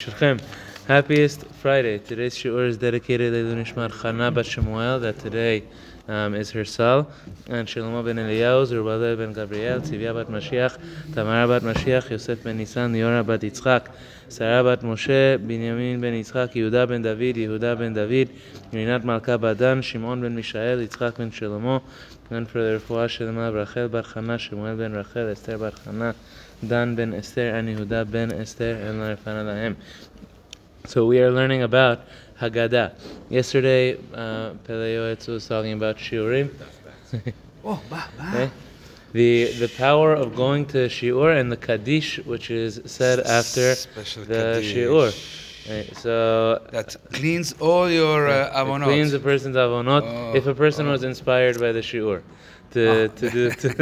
Shechem, happiest Friday. Today's shiur is dedicated to Nishmat Chana Bat Shemuel, that today um, is her sal, and Shlomo ben Eliyahu, Zerubbabel ben Gabriel, Tzivia bat Mashiach, Tamara bat Mashiach, Yosef ben Nisan, Liora bat Yitzchak, Sarah bat Moshe, Binyamin ben Yitzchak, Yehuda ben David, Yehuda ben David, Rinat Malka Badan, Shimon ben Mishael, Yitzchak ben Shlomo, for the refuah shelema, Rachel bar Chana, Shemuel ben Rachel, Esther Chana, Dan ben Esther, and Yehuda ben Esther, and Larefana lahem. So we are learning about Haggadah. Yesterday, uh, Pele Yoetz was talking about Shiurim. Oh, bah, bah. Okay? The the power of going to Shiur and the Kaddish, which is said after Special the Kaddish. Shiur. Right, so That cleans all your uh, avonot. cleans a person's avonot Oh, if a person oh. was inspired by the shiur to, to do to,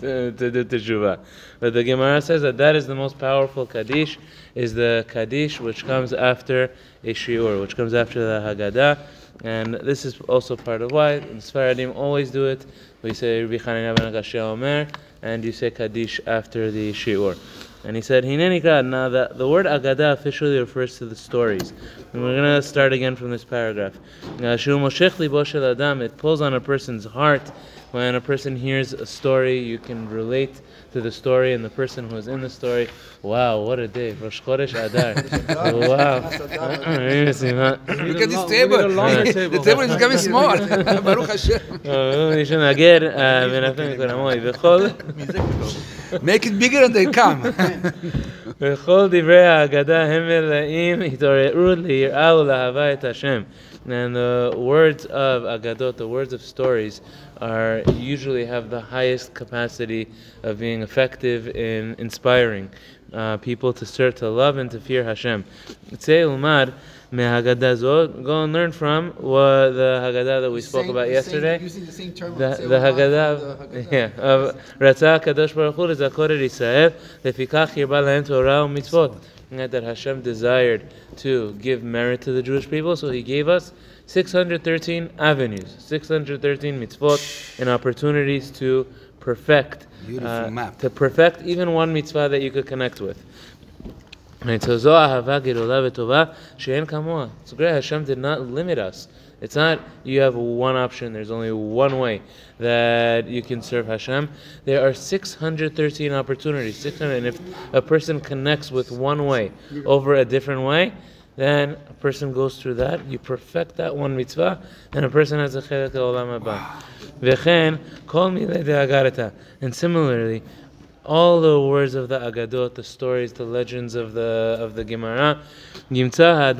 to, to do teshuvah. But the Gemara says that that is the most powerful kaddish, is the kaddish which comes after a shiur, which comes after the Haggadah. And this is also part of why the Sfaradim always do it. We say Rabbi Chanina ben Akashia Omer, and you say kaddish after the shiur. And he said, Hineni kad. Now, the, the word Agada officially refers to the stories. And we're going to start again from this paragraph. It pulls on a person's heart When a person hears a story, you can relate to the story and the person who is in the story. Wow, what a day. Rosh Chodesh Adar. wow. Look at this table. the table is becoming small. Baruch Hashem. יש לנגר מנחם מכל עמוי. וכל Make it bigger and they come. וכל דברי ההגדה הם מלאים התעוררות ליראה ולאהבה את השם. And the words of Agadot, the words of stories, are usually have the highest capacity of being effective in inspiring uh, people to search to love and to fear Hashem. Say Umar, Me'Haggadah Zo, go and learn from what the Haggadah that we the spoke same, about yesterday. Same, using the same term. The, the, the Haggadah, yeah, of Ratzah Kadosh Baruch Hu, Lezakorer Yisrael, Lefikach Yirbal Lahem Torah U'Mitzvot that Hashem desired to give merit to the Jewish people, so He gave us 613 avenues, 613 mitzvot, and opportunities to perfect, uh, to perfect even one mitzvah that you could connect with. It's great. Hashem did not limit us it's not you have one option, there's only one way that you can serve Hashem. There are 613 opportunities, 600, and if a person connects with one way over a different way, then a person goes through that, you perfect that one mitzvah, and a person has a chelak olam call me kol mi And similarly, all the words of the Agadot, the stories, the legends of the of the Gemara, musar.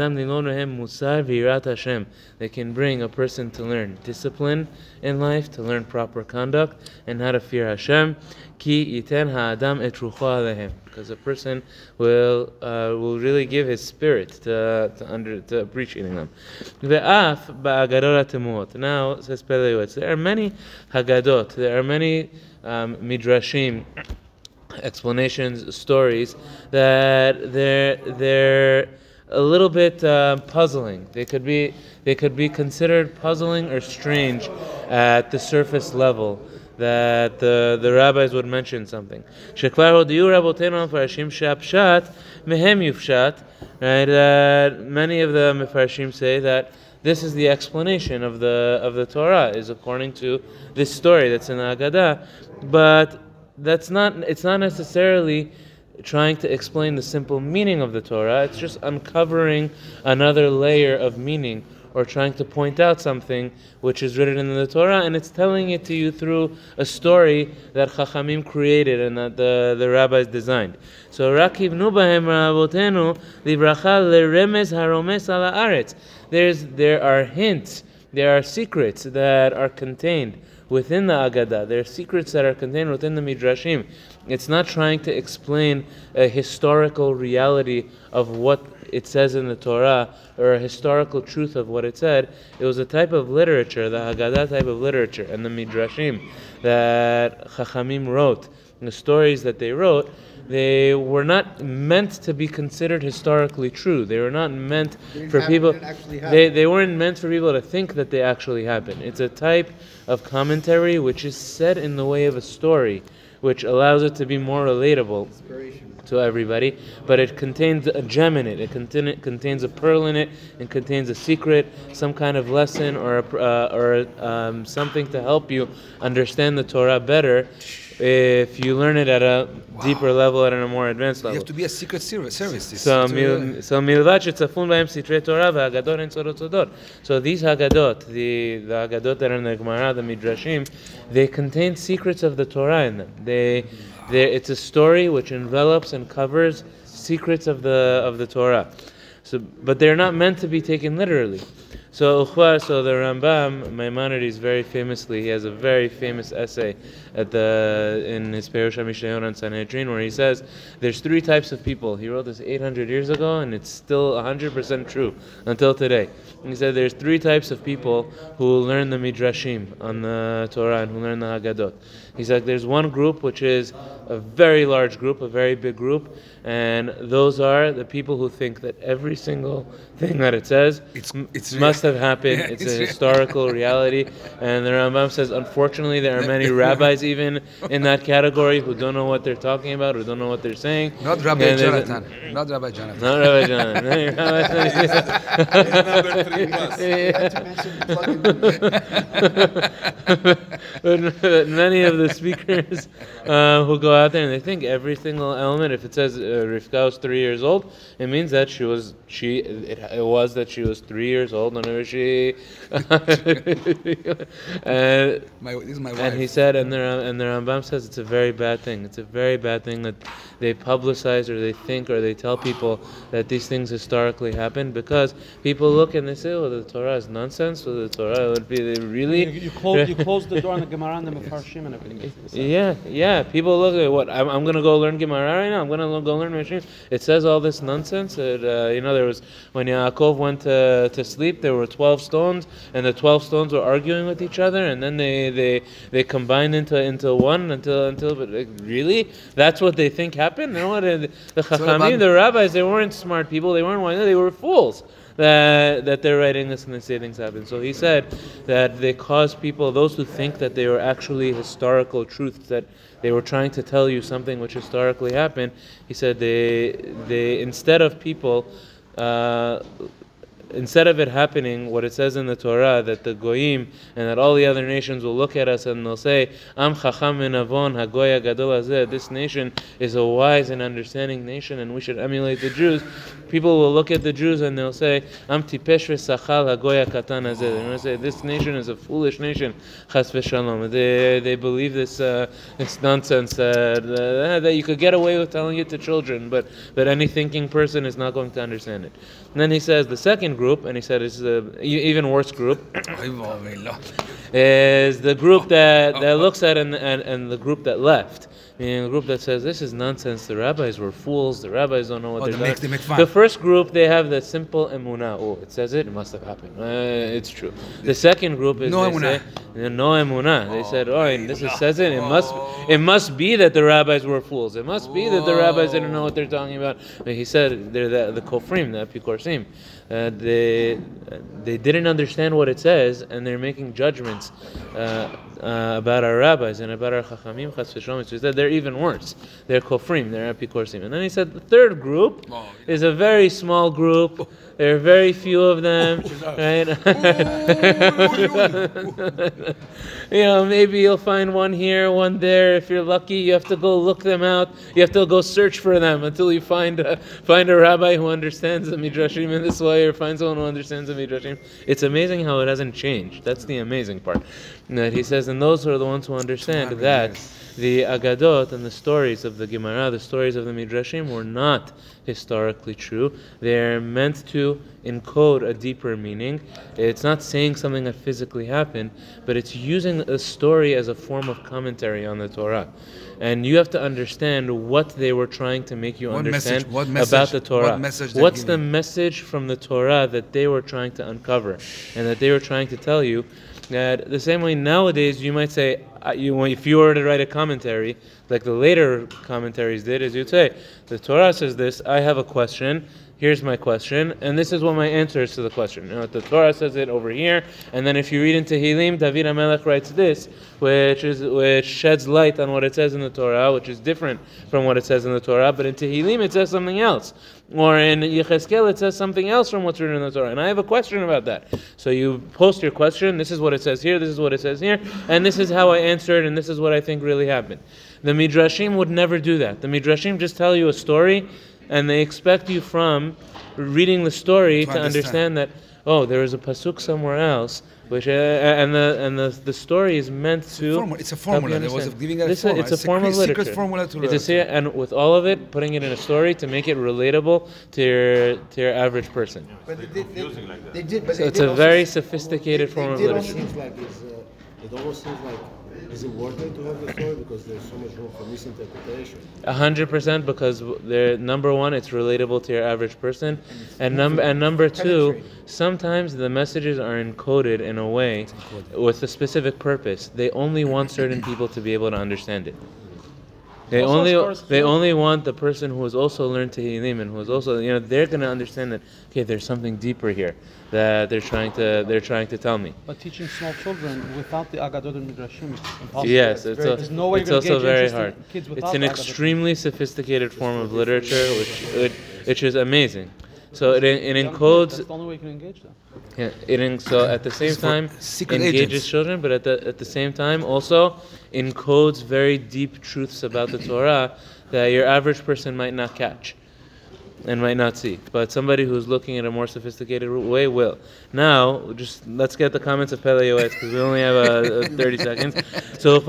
They can bring a person to learn discipline in life, to learn proper conduct, and how to fear Hashem. Ki yiten ha'adam et rucho. Because a person will uh, will really give his spirit to to, under, to appreciating them. Ve'af ba'agadot. Now says Pele Yoetz, there are many Haggadot, there are many um, midrashim explanations, stories that they're they're a little bit uh, puzzling. They could be they could be considered puzzling or strange at the surface level. That the, the rabbis would mention something. שכבר הודיעו רבותינו המפרשים שהפשט מהם יופשט. Right? That many of the מפרשים say that this is the explanation of the of the Torah is according to this story that's in the Haggadah, but that's not it's not necessarily trying to explain the simple meaning of the Torah. It's just uncovering another layer of meaning or trying to point out something which is written in the Torah and it's telling it to you through a story that Chachamim created and that the, the rabbis designed. So Rakivnu bahem rabotenu libracha leremes haromes ala aretz. There's there are hints, there are secrets that are contained within the Agadah. There are secrets that are contained within the Midrashim. It's not trying to explain a historical reality of what it says in the Torah or a historical truth of what it said. It was a type of literature, the Haggadah type of literature, and the Midrashim that Chachamim wrote, the stories that they wrote. They were not meant to be considered historically true. They were not meant for people. They, they weren't meant for people to think that they actually happened. It's a type of commentary which is said in the way of a story, which allows it to be more relatable to everybody, but it contains a gem in it. It contain, contains a pearl in it. It contains a secret, some kind of lesson, or a, uh, or um, something to help you understand the Torah better if you learn it at a wow. deeper level, at a more advanced level. You have to be a secret service. so, mil, so milvad shetzafun b'hem sitre Torah So these Haggadot, the, the Haggadot that are in the Gemara, the Midrashim, they contain secrets of the Torah in them. They, it's a story which envelops and covers secrets of the, of the Torah. So, but they're not meant to be taken literally. So, Uchva, so the Rambam, Maimonides, very famously, he has a very famous essay at the in his Perush HaMishnayot on Sanhedrin, where he says there's three types of people. He wrote this 800 years ago, and it's still 100% true until today. He said there's three types of people who learn the Midrashim on the Torah and who learn the Haggadot. He's like, there's one group which is a very large group, a very big group, and those are the people who think that every single thing that it says It's- it's must have happened. Yeah, it's, it's a real. historical reality. And the Rambam says, unfortunately, there are many rabbis even in that category who don't know what they're talking about, who don't know what they're saying. Not Rabbi And Jonathan. Not Rabbi Jonathan. Not Rabbi Jonathan. Number three plus. but, many of the speakers uh, who go out there and they think every single element, if it says uh, Rivka was three years old, it means that she was she. It, it was that she was three years old whenever she. and, My, this is my wife. and he said, and the Ram- and the Rambam says it's a very bad thing. It's a very bad thing that they publicize or they think or they tell people that these things historically happened because people look and they say, well, the Torah is nonsense." Well, the Torah would be they really. You, you, close, you close the door on the Gemara and the Mefarshim and everything. Yeah, yeah. People look at what I'm, I'm gonna go learn Gemara right now. I'm gonna go learn Mishrim. It says all this nonsense. It, uh, you know, there was when Yaakov went to, to sleep, there were twelve stones, and the twelve stones were arguing with each other, and then they they, they combined into into one until until. But like, really, that's what they think happened. You know what? The, the Chachamim, the rabbis, they weren't smart people. They weren't wise. They were fools that that they're writing this and they say things happen. So he said that they cause people, those who think that they were actually historical truths, that they were trying to tell you something which historically happened. He said they they instead of people. Uh, Instead of it happening, what it says in the Torah that the goyim and that all the other nations will look at us and they'll say, "Am chacham minavon hagoya gadol hazeh." This nation is a wise and understanding nation, and we should emulate the Jews. People will look at the Jews and they'll say, "Am tipesh v'sachal hagoya katan hazeh." They're going to say, "This nation is a foolish nation." Chas v'shalom. They they believe this uh, this nonsense uh, that you could get away with telling it to children, but but any thinking person is not going to understand it. And then he says the second group, group, and he said it's the even worse group. is the group oh. that, that oh. looks at and, and, and the group that left. Meaning the group that says this is nonsense. The rabbis were fools. The rabbis don't know what oh, they're they doing. Make, they make the first group they have the simple emunah. Oh, it says it. It must have happened. Uh, it's true. The second group is no, they emunah. say no emunah. They said, oh, and this is, says it. It must it must be that the rabbis were fools. It must be that the rabbis didn't know what they're talking about. But he said they're the, the kofrim, the epikorsim. Uh, they they didn't understand what it says, and they're making judgments uh, uh, about our rabbis and about our chachamim. Chas. So he said they're even worse. They're kofrim. They're epikorsim. And then he said the third group Oh, is a very small group. There are very few of them, right? you know, maybe you'll find one here, one there. If you're lucky, you have to go look them out. You have to go search for them until you find a, find a rabbi who understands the midrashim in this way, or find someone who understands the midrashim. It's amazing how it hasn't changed. That's the amazing part. That he says, and those are the ones who understand that the Agadot and the stories of the Gemara, the stories of the Midrashim, were not historically true. They're meant to encode a deeper meaning. It's not saying something that physically happened, but it's using a story as a form of commentary on the Torah. And you have to understand what they were trying to make you What understand message- what about the Torah. what message What's the message from the Torah that they were trying to uncover and that they were trying to tell you that the same way nowadays you might say, uh, you, if you were to write a commentary, like the later commentaries did, is you'd say, the Torah says this, I have a question, here's my question, and this is what my answer is to the question. You know, the Torah says it over here, and then if you read in Tehillim, David HaMelech writes this, which is which sheds light on what it says in the Torah, which is different from what it says in the Torah, but in Tehillim it says something else. Or in Yecheskel it says something else from what's written in the Torah. And I have a question about that. So you post your question, this is what it says here, this is what it says here, and this is how I answered, and this is what I think really happened. The Midrashim would never do that. The Midrashim just tell you a story, and they expect you from reading the story To to, understand. understand that oh there is a pasuk somewhere else which uh, and the and the, the story is meant to formula. It's a help formula. you There was a- understand. giving a This is- formula. it's a It's a form of secret- secret literature formula to it's a and with all of it putting it in a story to make it relatable to your to your average person But they, they, they did, but so they it's did a very sophisticated they- form of they did literature seems like it's, uh, it almost seems like is it worth it to have the story because there's so much room for misinterpretation. A hundred percent because they're number one, it's relatable to your average person, and number and number two, sometimes the messages are encoded in a way with a specific purpose. They only want certain people to be able to understand it. They Also, only as far as they food- only want the person who has also learned Tehillim and who is also you know they're gonna understand that okay there's something deeper here that they're trying to they're trying to tell me. But teaching small children without the Agadot and Midrashim is impossible. Yes, it's, very- al- there's no way it's also very hard. Kids It's an extremely sophisticated form of literature, which which, which is amazing. So it, it encodes. That's the only way you can engage them. Yeah, it en- so at the same time secret engages agents. children, but at the at the same time also encodes very deep truths about the Torah that your average person might not catch and might not see. But somebody who's looking at a more sophisticated way will. Now, just let's get the comments of Pele Yoetz because we only have uh, 30 seconds. So,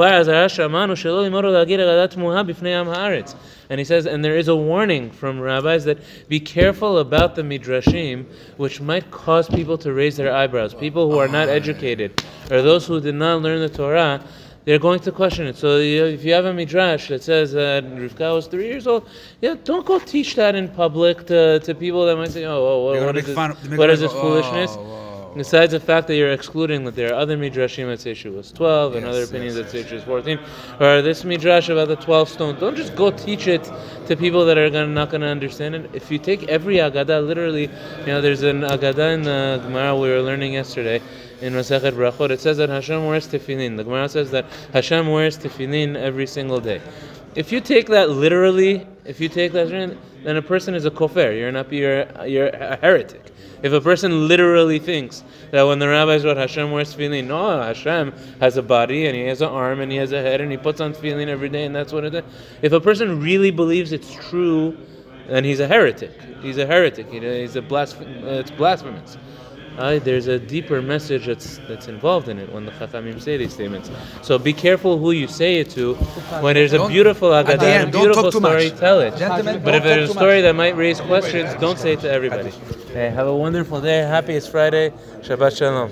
and he says, and there is a warning from rabbis that be careful about the midrashim, which might cause people to raise their eyebrows. People who are not oh, educated, or those who did not learn the Torah, they're going to question it. So you if you have a midrash that says that Rivka was three years old, yeah, don't go teach that in public to, to people that might say, oh, oh, oh what, gonna is this, of- what is this go, foolishness? "Oh, wow." Besides the fact that you're excluding that there are other midrashim that say she was 12 and Yes, other opinions yes. that say she was 14, or this midrash about the 12 stones, don't just go teach it to people that are gonna, not going to understand it. If you take every agada literally, you know, there's an agada in the Gemara we were learning yesterday in Masechet Brachot. It says that Hashem wears tefillin. The Gemara says that Hashem wears tefillin every single day. If you take that literally, if you take that, then a person is a kofar. You're not you're you're a heretic. If a person literally thinks that when the rabbis wrote Hashem wears tefillin, no, Hashem has a body and he has an arm and he has a head and he puts on tefillin every day and that's what it is. If a person really believes it's true, then he's a heretic. He's a heretic. He- He's a blasph- It's blasphemous. Uh, there's a deeper message that's that's involved in it when the Chachamim say these statements. So be careful who you say it to. When there's a beautiful at Agadah and a beautiful talk too much. story, tell it. Gentlemen, but if don't there's a story that might raise questions, don't say it to everybody. Hey, have a wonderful day. Happy it's Friday. Shabbat Shalom.